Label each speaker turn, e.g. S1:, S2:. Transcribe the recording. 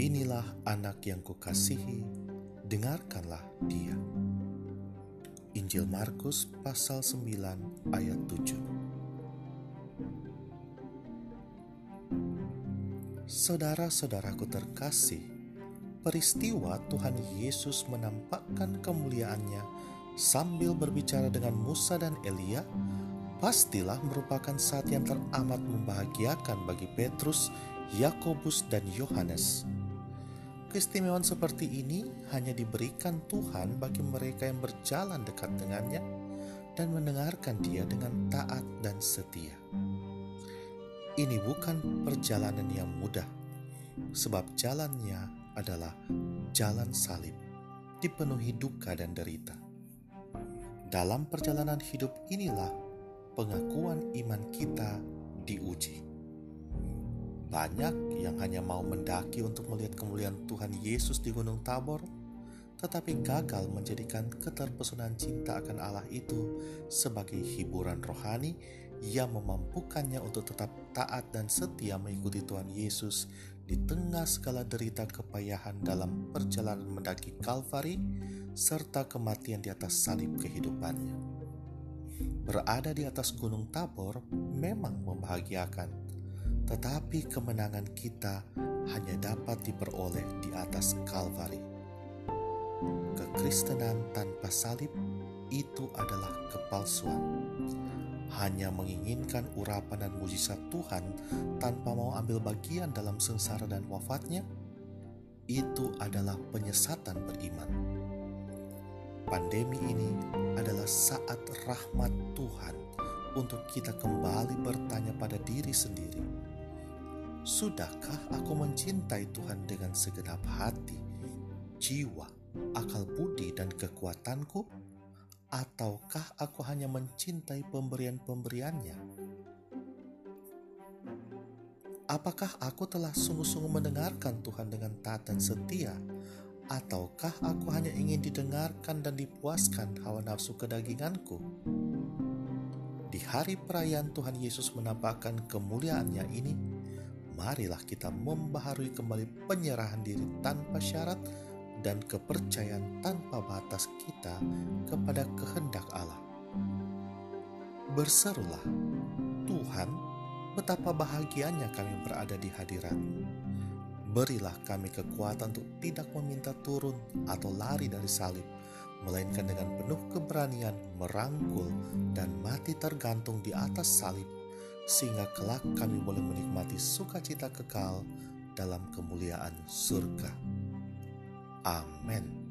S1: Inilah anak yang kukasihi, dengarkanlah dia. Injil Markus pasal 9 ayat 7 Saudara-saudaraku terkasih, peristiwa Tuhan Yesus menampakkan kemuliaannya sambil berbicara dengan Musa dan Elia pastilah merupakan saat yang teramat membahagiakan bagi Petrus, Yakobus, dan Yohanes. Keistimewaan seperti ini hanya diberikan Tuhan bagi mereka yang berjalan dekat dengannya dan mendengarkan Dia dengan taat dan setia. Ini bukan perjalanan yang mudah, sebab jalannya adalah jalan salib, dipenuhi duka dan derita. Dalam perjalanan hidup inilah pengakuan iman kita diuji. Banyak yang hanya mau mendaki untuk melihat kemuliaan Tuhan Yesus di Gunung Tabor, tetapi gagal menjadikan keterpesunan cinta akan Allah itu sebagai hiburan rohani yang memampukannya untuk tetap taat dan setia mengikuti Tuhan Yesus di tengah segala derita kepayahan dalam perjalanan mendaki Kalvari serta kematian di atas salib kehidupannya. Berada di atas Gunung Tabor memang membahagiakan, tetapi kemenangan kita hanya dapat diperoleh di atas Kalvari. Kekristenan tanpa salib itu adalah kepalsuan. Hanya menginginkan urapan dan mujizat Tuhan tanpa mau ambil bagian dalam sengsara dan wafatnya, itu adalah penyesatan beriman. Pandemi ini adalah saat rahmat Tuhan untuk kita kembali bertanya pada diri sendiri Sudahkah aku mencintai Tuhan dengan segenap hati, jiwa, akal budi, dan kekuatanku? Ataukah aku hanya mencintai pemberian-pemberiannya? Apakah aku telah sungguh-sungguh mendengarkan Tuhan dengan taat dan setia? Ataukah aku hanya ingin didengarkan dan dipuaskan hawa nafsu kedaginganku? Di hari perayaan Tuhan Yesus menampakkan kemuliaannya ini, marilah kita membaharui kembali penyerahan diri tanpa syarat dan kepercayaan tanpa batas kita kepada kehendak Allah. Berserulah, Tuhan, betapa bahagianya kami berada di hadiratmu. Berilah kami kekuatan untuk tidak meminta turun atau lari dari salib, melainkan dengan penuh keberanian merangkul dan mati tergantung di atas salib sehingga kelak kami boleh menikmati sukacita kekal dalam kemuliaan surga. Amin.